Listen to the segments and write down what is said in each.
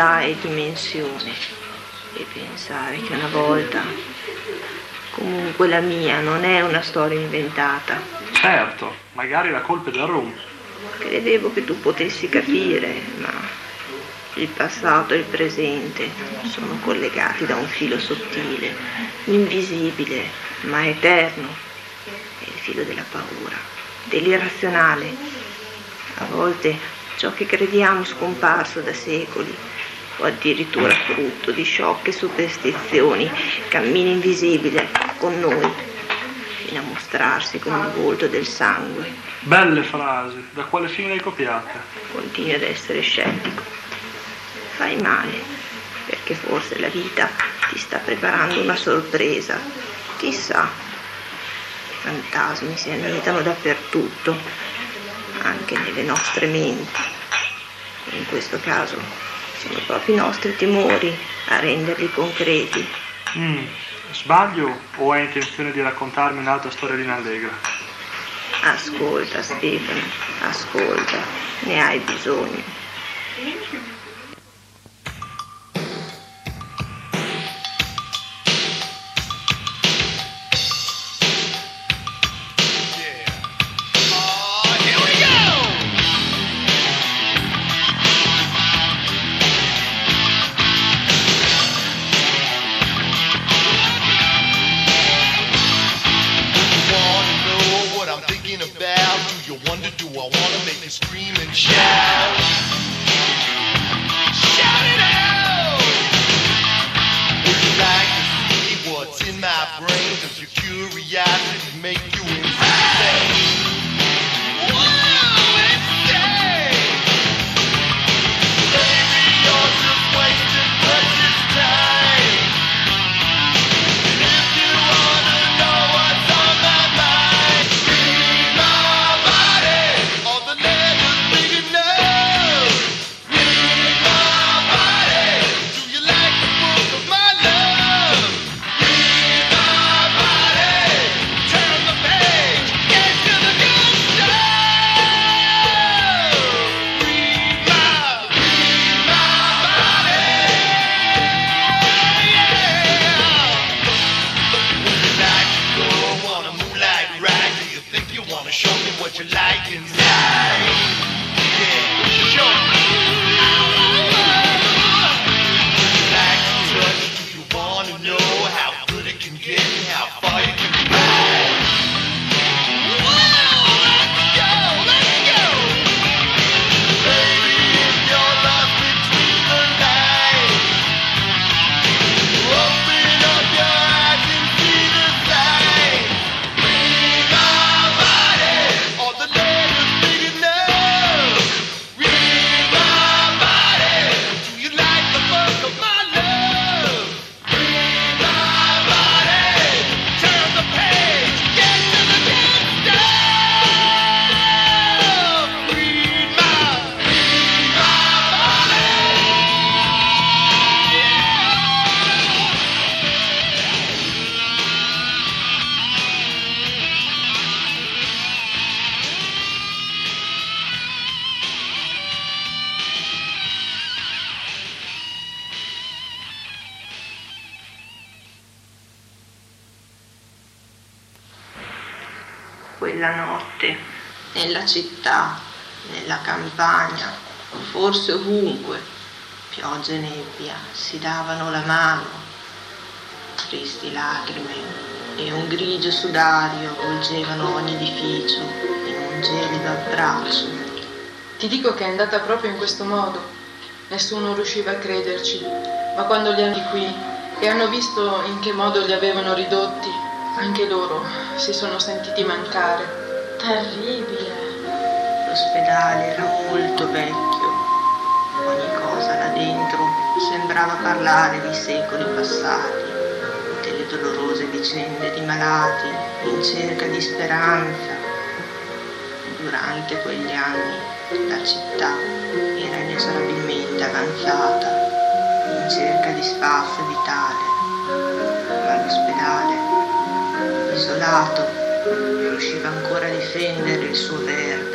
realtà e dimensione e pensare che una volta, comunque la mia, non è una storia inventata. Certo, magari la colpa è del rum. Credevo che tu potessi capire, ma il passato e il presente sono collegati da un filo sottile, invisibile, ma eterno. È il filo della paura, dell'irrazionale. A volte ciò che crediamo scomparso da secoli o addirittura frutto di sciocche superstizioni cammina invisibile con noi fino a mostrarsi come il volto del sangue. Belle frasi, da quale film hai copiate? Continui ad essere scettico. Fai male, perché forse la vita ti sta preparando una sorpresa. Chissà, i fantasmi si annidano dappertutto, anche nelle nostre menti. In questo caso sono proprio i nostri timori a renderli concreti. Mm, sbaglio o hai intenzione di raccontarmi un'altra storiellina allegra? Ascolta Stefano, ascolta, ne hai bisogno. Città, nella campagna, forse ovunque, pioggia e nebbia si davano la mano, tristi lacrime e un grigio sudario avvolgevano ogni edificio in un gelido abbraccio. Ti dico che è andata proprio in questo modo. Nessuno riusciva a crederci, ma quando li hanno qui e hanno visto in che modo li avevano ridotti, anche loro si sono sentiti mancare. Terribile. L'ospedale era molto vecchio, ogni cosa là dentro sembrava parlare di secoli passati, delle dolorose vicende di malati in cerca di speranza. Durante quegli anni la città era inesorabilmente avanzata in cerca di spazio vitale, ma l'ospedale, isolato, riusciva ancora a difendere il suo verde.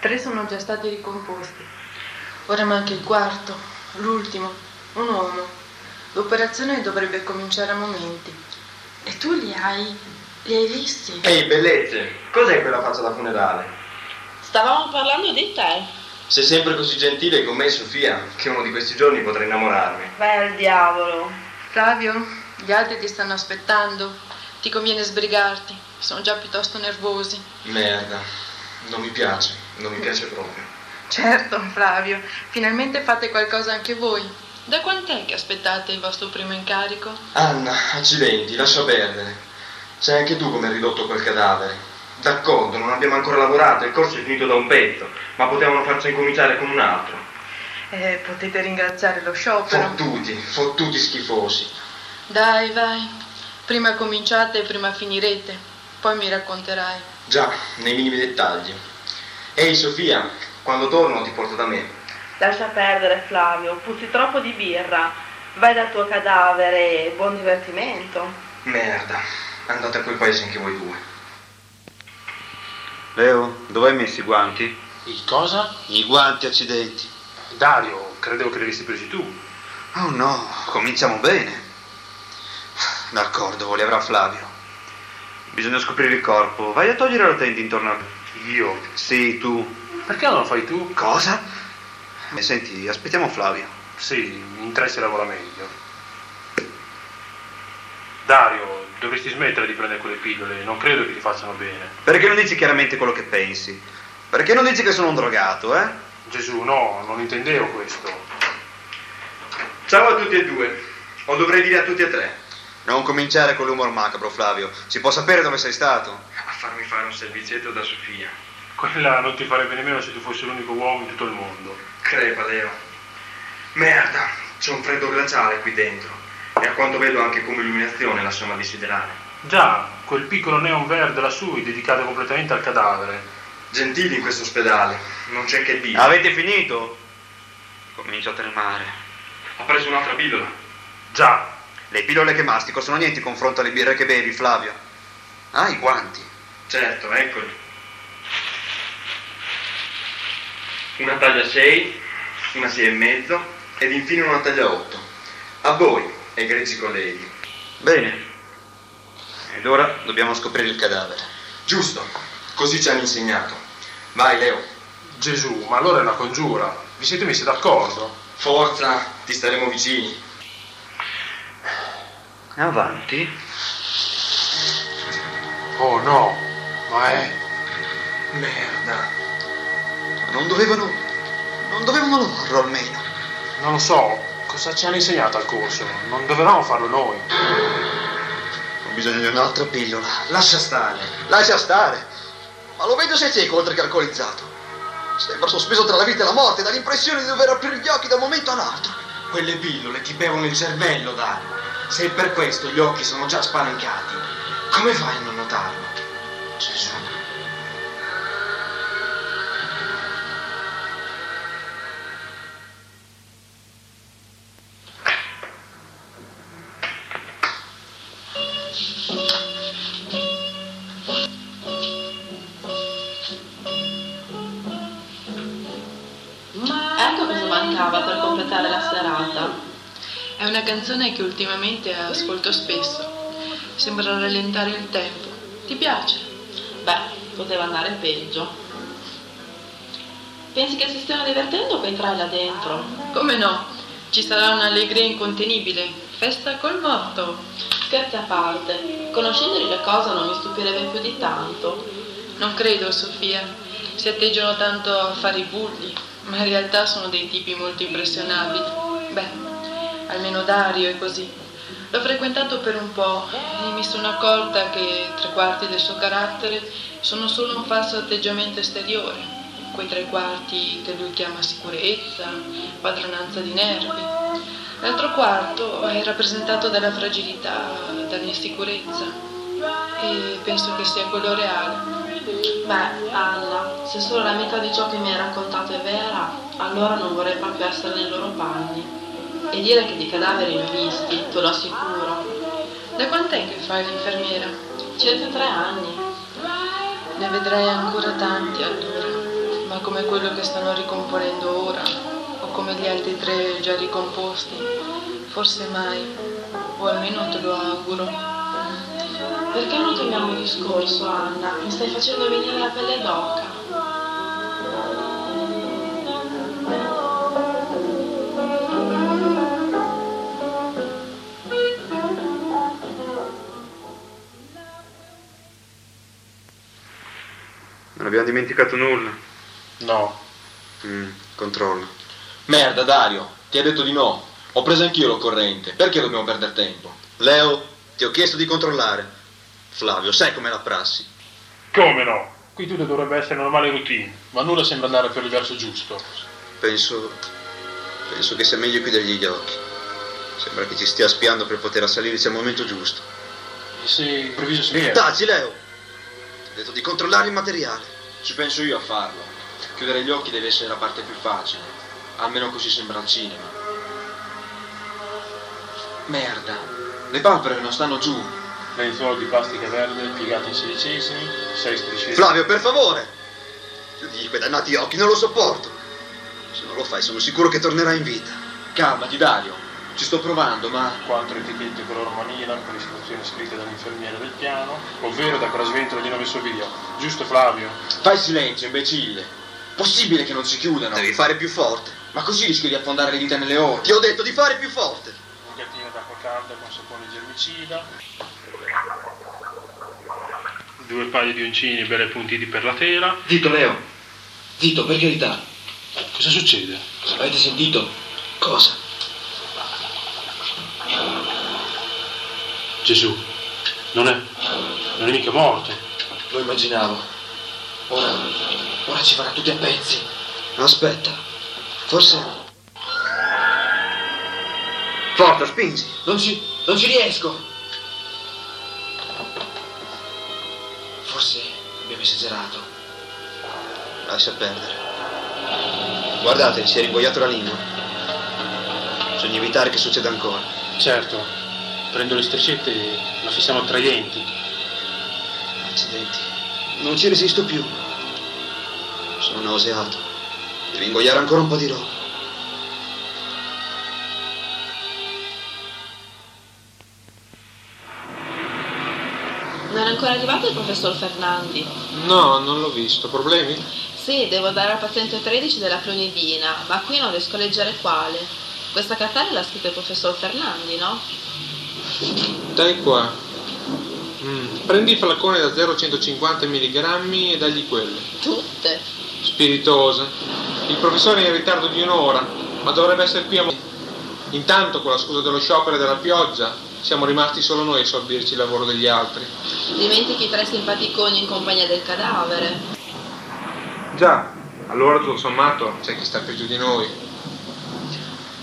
Tre sono già stati ricomposti. Ora manca il quarto, l'ultimo, un uomo. L'operazione dovrebbe cominciare a momenti. E tu li hai. li hai visti? Ehi, bellezze, cos'è quella faccia da funerale? Stavamo parlando di te. Sei sempre così gentile con me, Sofia, che uno di questi giorni potrei innamorarmi. Vai al diavolo. Flavio, gli altri ti stanno aspettando. Ti conviene sbrigarti. Sono già piuttosto nervosi. Merda, non mi piace, non mi piace proprio. Certo, Flavio. Finalmente fate qualcosa anche voi. Da quant'è che aspettate il vostro primo incarico? Anna, accidenti, lascia perdere. Sai anche tu come hai ridotto quel cadavere. D'accordo, non abbiamo ancora lavorato, il corso è finito da un pezzo, ma potevano farci incominciare con un altro. Eh, potete ringraziare lo sciopero. Fottuti, fottuti schifosi. Dai, vai. Prima cominciate e prima finirete. Poi mi racconterai. Già, nei minimi dettagli. Ehi Sofia, quando torno ti porto da me. Lascia perdere Flavio, puzzi troppo di birra. Vai dal tuo cadavere e buon divertimento. Merda, andate a quel paese anche voi due. Leo, dove hai messo i guanti? Il cosa? I guanti, accidenti. Dario, credevo che li avessi presi tu. Oh no, cominciamo bene. D'accordo, li avrà Flavio. Bisogna scoprire il corpo. Vai a togliere la tenda intorno a... Io? Sì, tu. Perché non lo fai tu? Cosa? Eh, senti, aspettiamo Flavio. Sì, in tre si lavora meglio. Dario, dovresti smettere di prendere quelle pillole, non credo che ti facciano bene. Perché non dici chiaramente quello che pensi? Perché non dici che sono un drogato, eh? Gesù, no, non intendevo questo. Ciao a tutti e due, o dovrei dire a tutti e tre, Non cominciare con l'umor macabro, Flavio. Si può sapere dove sei stato? Farmi fare un servizietto da Sofia. Quella non ti farebbe nemmeno se tu fossi l'unico uomo in tutto il mondo. Crepa, Leo. Merda, c'è un freddo glaciale qui dentro. E a quanto vedo anche come illuminazione la somma desiderare. Già, quel piccolo neon verde lassù è dedicato completamente al cadavere. Gentili in questo ospedale, non c'è che dire. Avete finito? Comincio a tremare. Ha preso un'altra pillola. Già, Le pillole che mastico sono niente in confronto alle birre che bevi, Flavio. Ah, i guanti. Certo, eccoli. Una taglia 6, una 6 e mezzo ed infine una taglia 8. A voi, egregi colleghi. Bene. Ed ora dobbiamo scoprire il cadavere. Giusto, così ci hanno insegnato. Vai, Leo. Gesù, ma allora è una congiura. Vi siete messi d'accordo? Forza, ti staremo vicini. Avanti. Oh no, ma è... Merda. Non dovevano. Non dovevano loro almeno. Non lo so, cosa ci hanno insegnato al corso? Non dovevamo farlo noi. Ho bisogno di un'altra pillola. Lascia stare. Lascia stare. Ma lo vedo se cieco oltre che alcolizzato. Sembra sospeso tra la vita e la morte, dà l'impressione di dover aprire gli occhi da un momento all'altro. Quelle pillole ti bevono il cervello, Dario. Se è per questo gli occhi sono già spalancati, come fai a non notarlo? Gesù. Ecco cosa mancava per completare la serata. È una canzone che ultimamente ascolto spesso. Sembra rallentare il tempo. Ti piace? Poteva andare peggio. Pensi che si stiano divertendo quei tre là dentro? Come no? Ci sarà un'allegria incontenibile. Festa col morto. Scherzi a parte, conoscendoli le cose non mi stupirebbe più di tanto. Non credo, Sofia. Si atteggiano tanto a fare i bulli, ma in realtà sono dei tipi molto impressionabili. Beh, almeno Dario è così. L'ho frequentato per un po' e mi sono accorta che tre quarti del suo carattere sono solo un falso atteggiamento esteriore. Quei tre quarti che lui chiama sicurezza, padronanza di nervi. L'altro quarto è rappresentato dalla fragilità, dall'insicurezza e penso che sia quello reale. Beh, Anna, se solo la metà di ciò che mi hai raccontato è vera, allora non vorrei proprio essere nei loro panni. E dire che di cadaveri ne ho visti, te lo assicuro. Da quant'è che fai l'infermiera? Circa tre anni. Ne vedrai ancora tanti allora, ma come quello che stanno ricomponendo ora, o degli altri tre già ricomposti. Forse mai, o almeno te lo auguro. Perché non cambiamo discorso, Anna? Mi stai facendo venire la pelle d'oca. Abbiamo dimenticato nulla. No. Mm, controllo. Merda, Dario, ti ha detto di no. Ho preso anch'io l'occorrente. Perché dobbiamo perdere tempo? Leo, ti ho chiesto di controllare. Flavio, sai com'è la prassi? Come no? Qui tutto dovrebbe essere normale routine, ma nulla sembra andare per il verso giusto. Penso. penso che sia meglio chiudere gli occhi. Sembra che ci stia spiando per poter assalirci al momento giusto. E se improvviso si? Taci, Leo! Ti ho detto di controllare il materiale. Ci penso io a farlo. Chiudere gli occhi deve essere la parte più facile. Almeno così sembra al cinema. Merda, le palpebre non stanno giù. Lenzuolo di plastica verde piegato in sedicesimi, sei strisce. Flavio, per favore! Chiudi quei dannati occhi, non lo sopporto. Se non lo fai, sono sicuro che tornerà in vita. Calmati, Dario. Ci sto provando, ma Quattro etichette color manila con le istruzioni scritte dall'infermiere del piano, ovvero da quella sventola gli hanno messo via. Giusto Flavio? fai silenzio, imbecille. Possibile che non si chiudano? Devi fare più forte. Ma così rischi di affondare le dita nelle ore. Ti ho detto di fare più forte. Un gattino d'acqua calda con sapone germicida. Due paio di uncini belli appuntiti per la tela. Zitto, Leo. Zitto, per carità. Cosa succede? Avete sentito? Cosa? Gesù, non è. non è mica morto. Lo immaginavo. Ora. Ora ci farà tutti a pezzi. Aspetta. Forse. Forza, spingi. Non ci. non ci riesco. Forse abbiamo esagerato. Lascia perdere. Guardate, si è ribogliato la lingua. Bisogna evitare che succeda ancora. Certo, prendo le striscette e la fissiamo tra i denti. Accidenti. Non ci resisto più. Sono nauseato. Devi ingoiare ancora un po' di roba. Non è ancora arrivato il professor Fernandi? No, non l'ho visto. Problemi? Sì, devo dare al paziente 13 della clonidina, ma qui non riesco a leggere quale. Questa cartella l'ha scritta il professor Fernandi, no? Dai qua. Mm, Prendi il flacone da 0,150 mg e dagli quelle. Tutte. Spiritosa. Il professore è in ritardo di un'ora, ma dovrebbe essere qui a Intanto, con la scusa dello sciopero e della pioggia, siamo rimasti solo noi a sorbirci il lavoro degli altri. Dimentichi i tre simpaticoni in compagnia del cadavere. Già, allora tutto sommato c'è chi sta peggio di noi.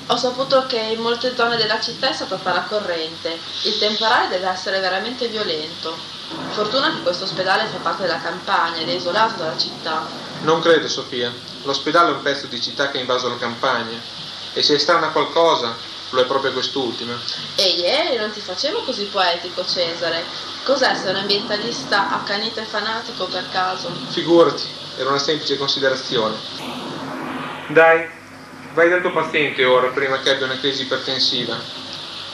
Ho saputo che in molte zone della città è stata fatta la corrente. Il temporale deve essere veramente violento. Fortuna che questo ospedale fa parte della campagna ed è isolato dalla città. Non credo, Sofia. L'ospedale è un pezzo di città che ha invaso la campagna. E se è strana qualcosa, lo è proprio quest'ultima. E ieri non ti facevo così poetico, Cesare. Cos'è essere un ambientalista accanito e fanatico per caso? Figurati, era una semplice considerazione. Dai, vai dal tuo paziente ora prima che abbia una crisi ipertensiva.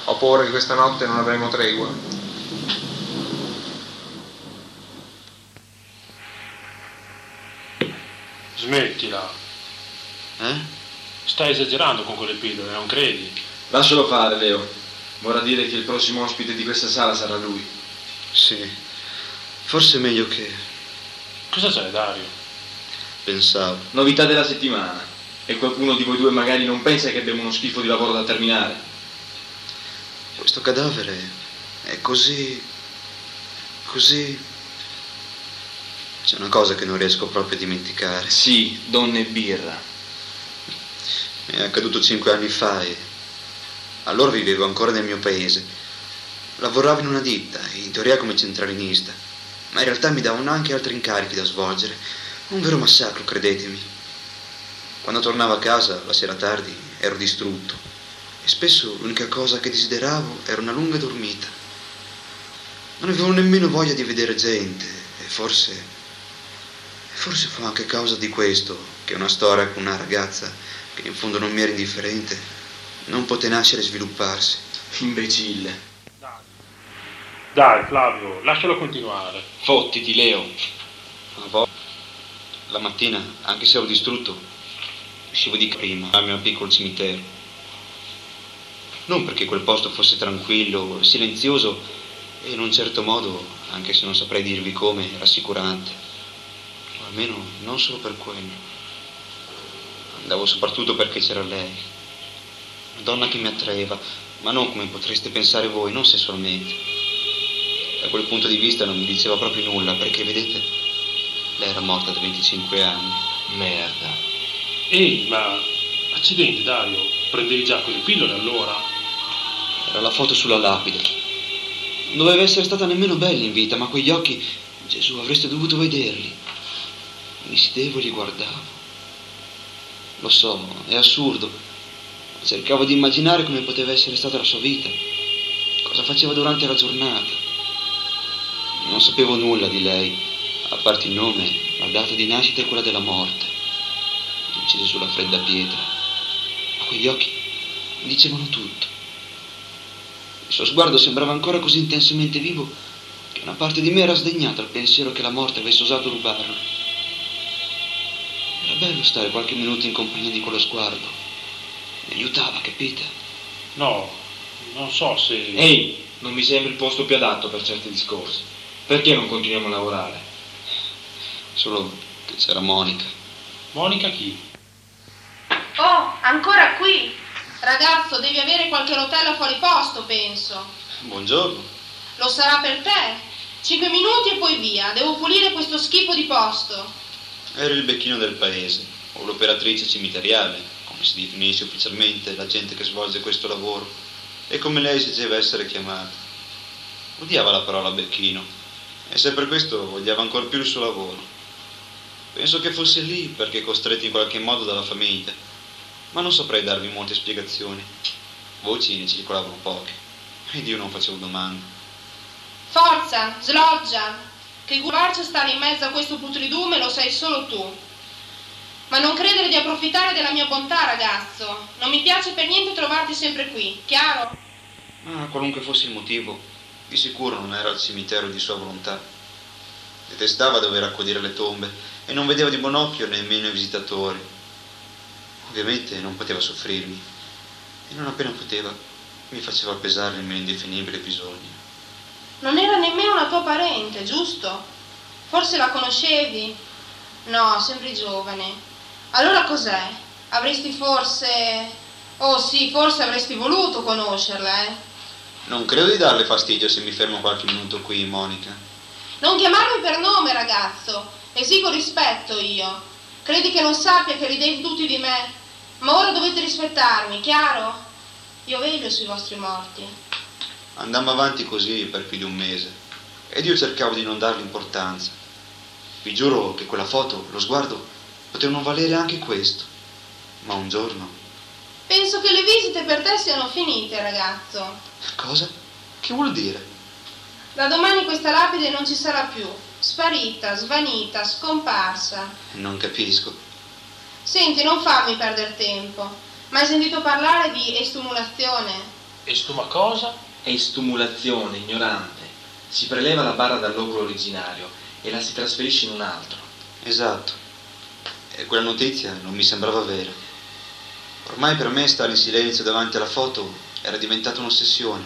Ho paura che questa notte non avremo tregua. Smettila. Eh? Stai esagerando con quelle pillole, non credi? Lascialo fare, Leo. Vorrà dire che il prossimo ospite di questa sala sarà lui. Sì. Forse è meglio che Cosa c'è, Dario? pensavo. Novità della settimana. E qualcuno di voi due magari non pensa che abbiamo uno schifo di lavoro da terminare. Questo cadavere è così. così. C'è una cosa che non riesco proprio a dimenticare. Sì, donne e birra. È accaduto cinque anni fa e allora vivevo ancora nel mio paese. Lavoravo in una ditta, in teoria come centralinista, ma in realtà mi davano anche altri incarichi da svolgere. Un vero massacro, credetemi. Quando tornavo a casa, la sera tardi, ero distrutto e spesso l'unica cosa che desideravo era una lunga dormita. Non avevo nemmeno voglia di vedere gente e forse... Forse fu anche causa di questo che una storia con una ragazza che in fondo non mi era indifferente, non poté nascere e svilupparsi. Imbecille. Dai, Flavio, lascialo continuare. Fottiti, Leo. A volte, la mattina, anche se ero distrutto, uscivo di prima al mio piccolo cimitero. Non perché quel posto fosse tranquillo, silenzioso e in un certo modo, anche se non saprei dirvi come, rassicurante. O almeno non solo per quello. Andavo soprattutto perché c'era lei. Una donna che mi attraeva, ma non come potreste pensare voi, non sessualmente. Da quel punto di vista non mi diceva proprio nulla, perché vedete, lei era morta da 25 anni. Merda. Ehi, ma accidenti, Dario, prendevi già quelle pillole allora? Era la foto sulla lapide. Non doveva essere stata nemmeno bella in vita, ma quegli occhi, Gesù, avreste dovuto vederli. Mi sedevo e li guardavo. Lo so, è assurdo. Cercavo di immaginare come poteva essere stata la sua vita. Cosa faceva durante la giornata. Non sapevo nulla di lei, a parte il nome, la data di nascita e quella della morte. Uccise sulla fredda pietra. Ma quegli occhi mi dicevano tutto. Il suo sguardo sembrava ancora così intensamente vivo che una parte di me era sdegnata al pensiero che la morte avesse osato rubarlo. Era bello stare qualche minuto in compagnia di quello sguardo. Mi aiutava, capite? No, non so se... Ehi, non mi sembra il posto più adatto per certi discorsi. Perché non continuiamo a lavorare? Solo che c'era Monica. Monica chi? Oh, ancora qui? Ragazzo, devi avere qualche rotella fuori posto, penso. Buongiorno. Lo sarà per te. Cinque minuti e poi via. Devo pulire questo schifo di posto. Ero il becchino del paese, o l'operatrice cimiteriale, come si definisce ufficialmente la gente che svolge questo lavoro, e come lei esigeva essere chiamata. Odiava la parola becchino, e se per questo odiava ancora più il suo lavoro. Penso che fosse lì perché costretto in qualche modo dalla famiglia, ma non saprei darvi molte spiegazioni. Voci ne circolavano poche, ed io non facevo domande. Forza, sloggia. Che guarcia stare in mezzo a questo putridume lo sai solo tu. Ma non credere di approfittare della mia bontà, ragazzo. Non mi piace per niente trovarti sempre qui, chiaro? Ma qualunque fosse il motivo, di sicuro non era al cimitero di sua volontà. Detestava dover accudire le tombe e non vedeva di buon occhio nemmeno i visitatori. Ovviamente non poteva soffrirmi e non appena poteva mi faceva pesare il mio indefinibile bisogno. Non era nemmeno una tua parente, giusto? Forse la conoscevi? No, sembri giovane. Allora cos'è? Avresti forse... Oh sì, forse avresti voluto conoscerla, eh? Non credo di darle fastidio se mi fermo qualche minuto qui, Monica. Non chiamarmi per nome, ragazzo. Esigo rispetto io. Credi che non sappia che ridete tutti di me? Ma ora dovete rispettarmi, chiaro? Io veglio sui vostri morti. Andammo avanti così per più di un mese ed io cercavo di non darle importanza. Vi giuro che quella foto, lo sguardo, potevano valere anche questo. Ma un giorno... Penso che le visite per te siano finite, ragazzo. Cosa? Che vuol dire? Da domani questa lapide non ci sarà più. Sparita, svanita, scomparsa. Non capisco. Senti, non farmi perdere tempo. Ma hai sentito parlare di estumulazione? E stuma cosa? Estumulazione, ignorante. Si preleva la barra dal loculo originario e la si trasferisce in un altro. Esatto. E quella notizia non mi sembrava vera. Ormai per me stare in silenzio davanti alla foto era diventata un'ossessione,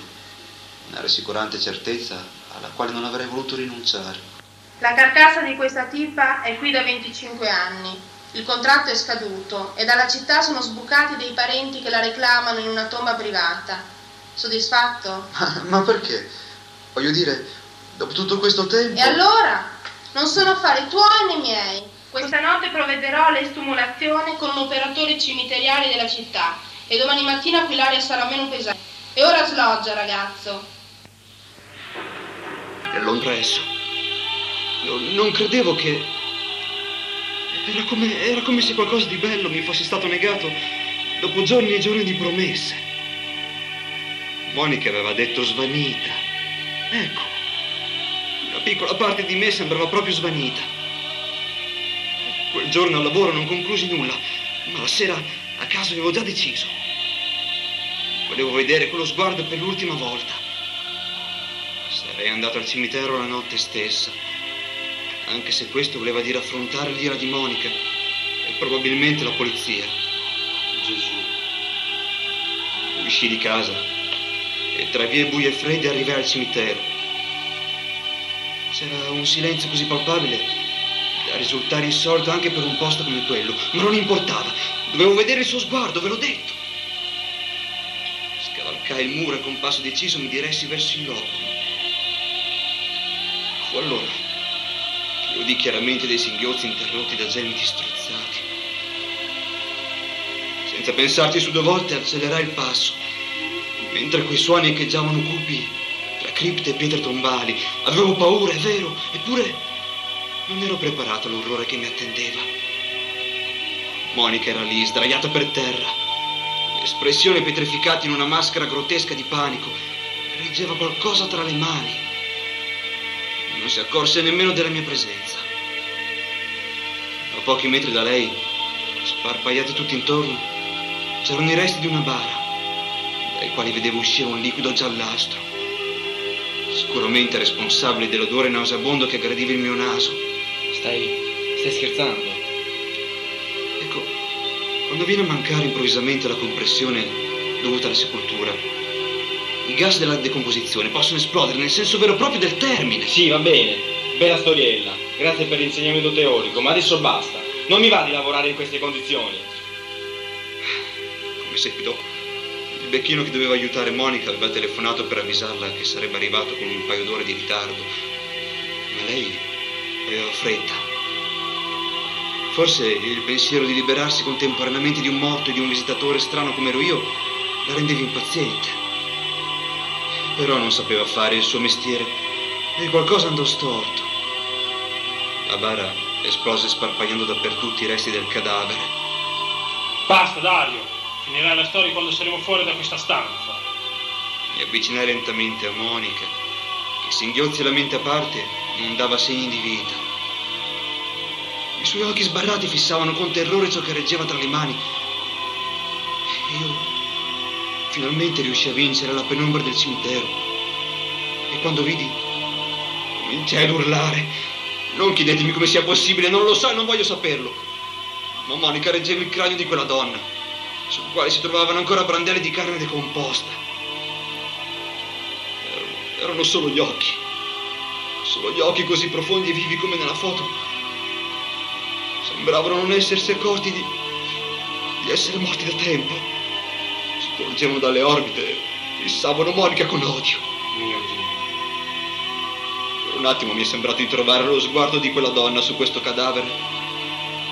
una rassicurante certezza alla quale non avrei voluto rinunciare. La carcassa di questa tipa è qui da 25 anni. Il contratto è scaduto e dalla città sono sbucati dei parenti che la reclamano in una tomba privata. Soddisfatto? Ma, ma perché? Voglio dire, dopo tutto questo tempo... E allora? Non sono affari tuoi né miei. Questa notte provvederò all'estumulazione con un operatore cimiteriale della città e domani mattina qui l'aria sarà meno pesante. E ora sloggia, ragazzo. E Io non credevo che... Era come, era come se qualcosa di bello mi fosse stato negato dopo giorni e giorni di promesse. Monica aveva detto svanita. Ecco, una piccola parte di me sembrava proprio svanita. Quel giorno al lavoro non conclusi nulla, ma la sera A caso avevo già deciso. Volevo vedere quello sguardo per l'ultima volta. Sarei andato al cimitero la notte stessa, anche se questo voleva dire affrontare l'ira di Monica e probabilmente la polizia. Gesù. Uscì di casa e tra vie buie e fredde arrivai al cimitero. C'era un silenzio così palpabile da risultare insolito anche per un posto come quello, ma non importava. Dovevo vedere il suo sguardo, ve l'ho detto. Scavalcai il muro e con passo deciso mi diressi verso il loculo. Fu allora udì chiaramente dei singhiozzi interrotti da gemiti strozzati. Senza pensarci su due volte accelerai il passo, mentre quei suoni echeggiavano cupi tra cripte e pietre tombali. Avevo paura, è vero, eppure non ero preparato all'orrore che mi attendeva. Monica era lì, sdraiata per terra, l'espressione pietrificata in una maschera grottesca di panico. Reggeva qualcosa tra le mani. Non si accorse nemmeno della mia presenza. Pochi metri da lei, sparpagliati tutti intorno, c'erano i resti di una bara, dai quali vedevo uscire un liquido giallastro, sicuramente responsabile dell'odore nauseabondo che aggrediva il mio naso. Stai. stai scherzando? Ecco, quando viene a mancare improvvisamente la compressione dovuta alla sepoltura, i gas della decomposizione possono esplodere nel senso vero e proprio del termine. Sì, va bene. Bella storiella. Grazie per l'insegnamento teorico, ma adesso basta. Non mi va di lavorare in queste condizioni. Come seguito, il becchino che doveva aiutare Monica aveva telefonato per avvisarla che sarebbe arrivato con un paio d'ore di ritardo. Ma lei aveva fretta. Forse il pensiero di liberarsi contemporaneamente di un morto e di un visitatore strano come ero io la rendeva impaziente. Però non sapeva fare il suo mestiere e qualcosa andò storto. La bara esplose sparpagliando dappertutto i resti del cadavere. Basta, Dario. Finirai la storia quando saremo fuori da questa stanza. Mi avvicinai lentamente a Monica, che singhiozzi la mente a parte non dava segni di vita. I suoi occhi sbarrati fissavano con terrore ciò che reggeva tra le mani. E io finalmente riuscii a vincere la penombra del cimitero. E quando vidi, cominciai ad urlare. Non chiedetemi come sia possibile, non lo so e non voglio saperlo. Ma Monica reggeva il cranio di quella donna, sul quale si trovavano ancora brandelli di carne decomposta. Erano, solo gli occhi. Solo gli occhi così profondi e vivi come nella foto. Sembravano non essersi accorti di, di essere morti da tempo. Sporgevano dalle orbite fissavano Monica con odio. Mio Dio. Un attimo mi è sembrato di trovare lo sguardo di quella donna su questo cadavere.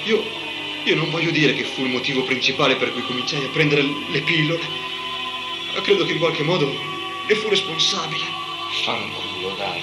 Io, io non voglio dire che fu il motivo principale per cui cominciai a prendere le pillole, ma credo che in qualche modo ne fu responsabile. Fanculo, dai.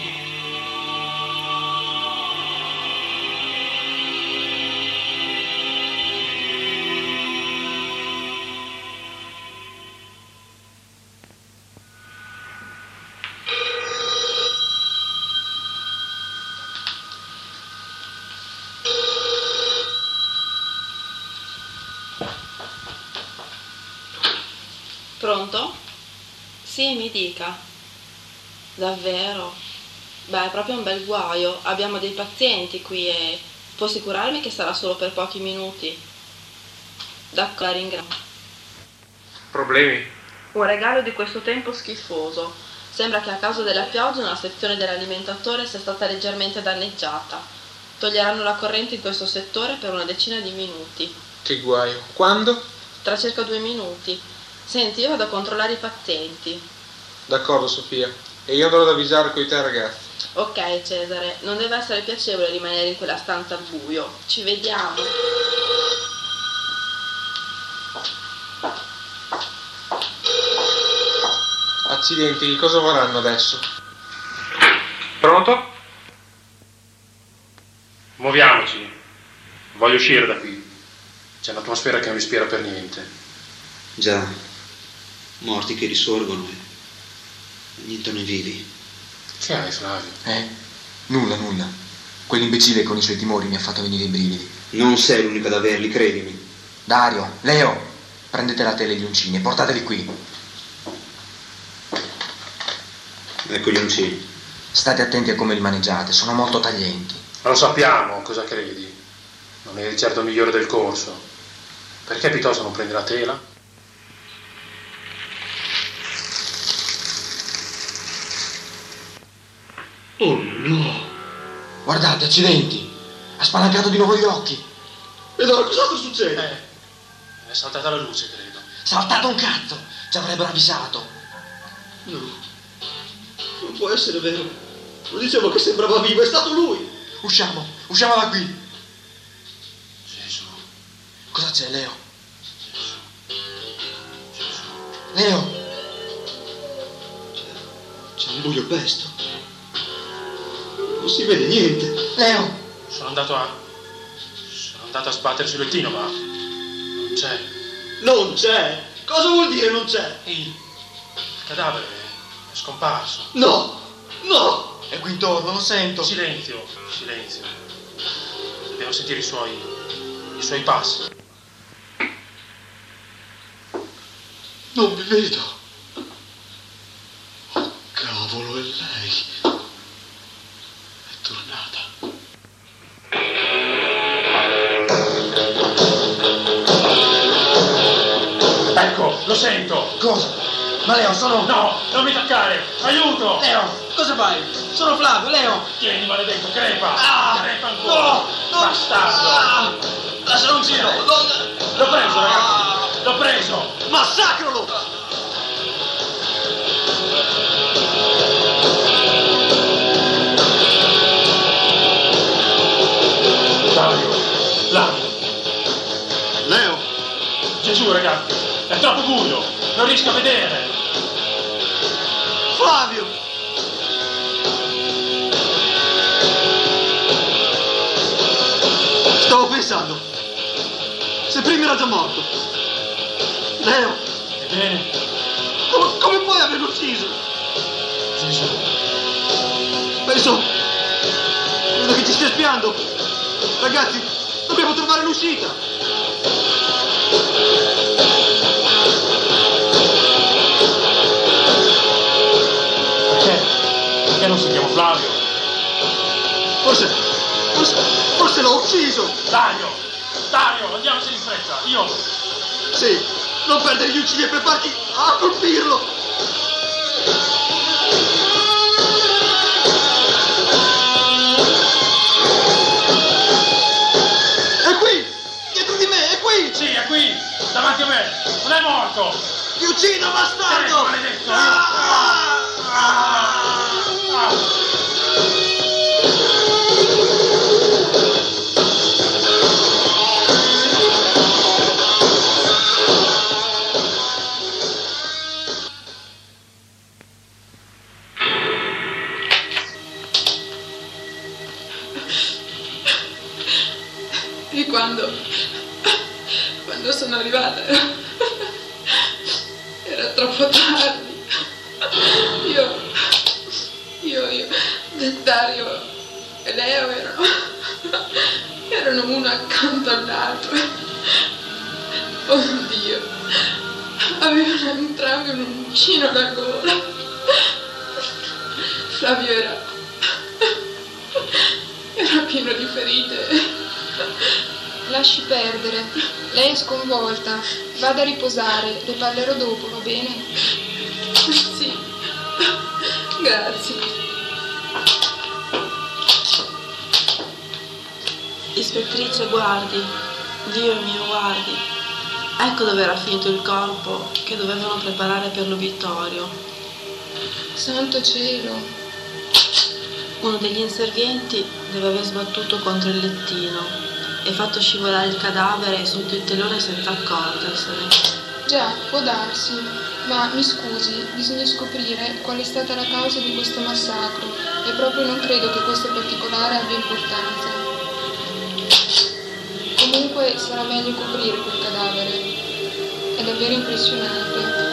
Sì, mi dica. Davvero? Beh, è proprio un bel guaio. Abbiamo dei pazienti qui e può assicurarmi che sarà solo per pochi minuti. D'accordo, la ringrazio. Problemi? Un regalo di questo tempo schifoso. Sembra che a causa della pioggia una sezione dell'alimentatore sia stata leggermente danneggiata. Toglieranno la corrente in questo settore per una decina di minuti. Che guaio. Quando? Tra circa due minuti. Senti, io vado a controllare i pazienti. D'accordo, Sofia. E io andrò ad avvisare coi te ragazzi. Ok, Cesare, non deve essere piacevole rimanere in quella stanza al buio. Ci vediamo. Accidenti, che cosa vorranno adesso? Pronto? Muoviamoci. Voglio uscire da qui. C'è un'atmosfera che non ispira per niente. Già, morti che risorgono e niente ne vivi. Che hai, Flavio? Eh? Nulla, nulla. Quell'imbecille con i suoi timori mi ha fatto venire i brividi. Non sei l'unico ad averli, credimi. Dario, Leo, Prendete la tela e gli uncini e portateli qui. Ecco gli uncini. State attenti a come li maneggiate, sono molto taglienti. Ma lo sappiamo, cosa credi? Non eri certo il migliore del corso. Perché piuttosto non prendi la tela? Oh no! Guardate, accidenti! Ha spalancato di nuovo gli occhi! E allora cos'altro succede? È saltata la luce, credo. Saltato un cazzo! Ci avrebbero avvisato! No, non può essere vero. Lo dicevo che sembrava vivo, è stato lui. Usciamo, usciamo da qui! Gesù. Cosa c'è, Leo? Leo! C'è un buio pesto. Non si vede niente. Leo! Sono andato a. Sono andato a sbattere sul lettino, ma. Non c'è. Non c'è. Cosa vuol dire non c'è? Il cadavere è scomparso. No! No! È qui intorno, lo sento! Silenzio, silenzio. Devo sentire i suoi. i suoi passi. Non mi vedo. Oh, cavolo, è lei. Lo sento! Cosa? Ma Leo, sono... No, non mi toccare! Aiuto! Leo, cosa fai? Sono Flavio, Leo. Tieni, maledetto, crepa! Ah! crepa ancora! No! no. Bastardo! Ah! Lascialo un giro. Non... L'ho preso, ragazzi! L'ho preso! Massacralo! Flavio! Flavio! Leo! Gesù, ragazzi! È troppo buio! Non riesco a vedere! Flavio! Stavo pensando. Se prima era già morto. Leo, Ebbene, come, come puoi averlo ucciso? Gesù! Penso. Credo che ci stia spiando. Ragazzi, dobbiamo trovare l'uscita. Non sentiamo Flavio? Forse. Forse. Forse l'ho ucciso. Dario! Dario, andiamoci in fretta! Io... Sì, non perdere gli uccidi e preparati a colpirlo. È qui! Dietro di me, è qui! Sì, è qui! Davanti a me! Non è morto! Ti uccido, Eh, bastardo! maledetto! Ah! Ah! E quando, quando sono arrivata era troppo tardi. Dario e Leo erano, erano uno accanto all'altro. Oddio, avevano entrambi un uncino alla gola. Flavio era, era pieno di ferite. Lasci perdere. Lei è sconvolta. Vada a riposare. Le parlerò dopo, va bene? Sì, grazie. Ispettrice, guardi. Dio mio, guardi. Ecco dove era finito il corpo che dovevano preparare per l'obitorio. Santo cielo. Uno degli inservienti deve aver sbattuto contro il lettino e fatto scivolare il cadavere sotto il telone senza accorgersene. Già, può darsi. Ma mi scusi, bisogna scoprire qual è stata la causa di questo massacro e proprio non credo che questo particolare abbia importanza comunque sarà meglio coprire quel cadavere. È davvero impressionante.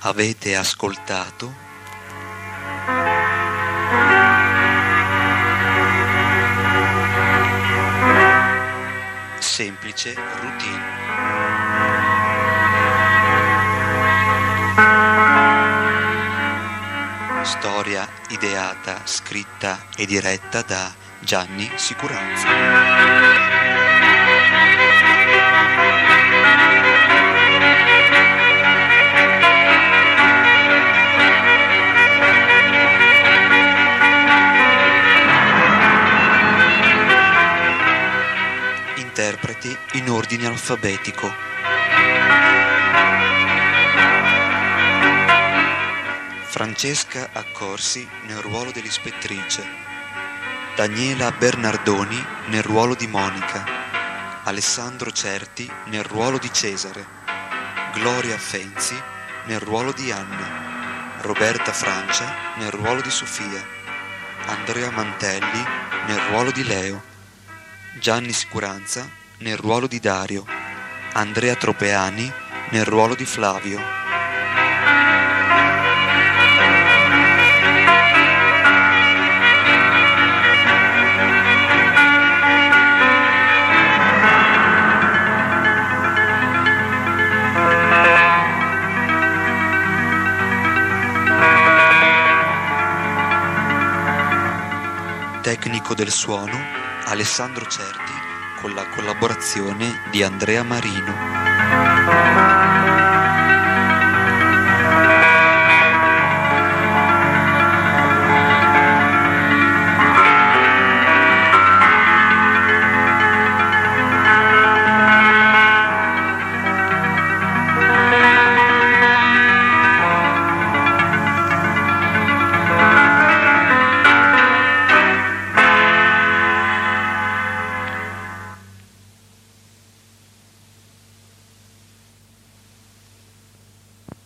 Avete ascoltato? Semplice routine. Storia ideata, scritta e diretta da Gianni Sicuranza. Interpreti in ordine alfabetico. Francesca Accorsi nel ruolo dell'ispettrice, Daniela Bernardoni nel ruolo di Monica, Alessandro Certi nel ruolo di Cesare, Gloria Fenzi nel ruolo di Anna, Roberta Francia nel ruolo di Sofia, Andrea Mantelli nel ruolo di Leo, Gianni Sicuranza nel ruolo di Dario, Andrea Tropeani nel ruolo di Flavio. Tecnico del suono Alessandro Certi con la collaborazione di Andrea Marino.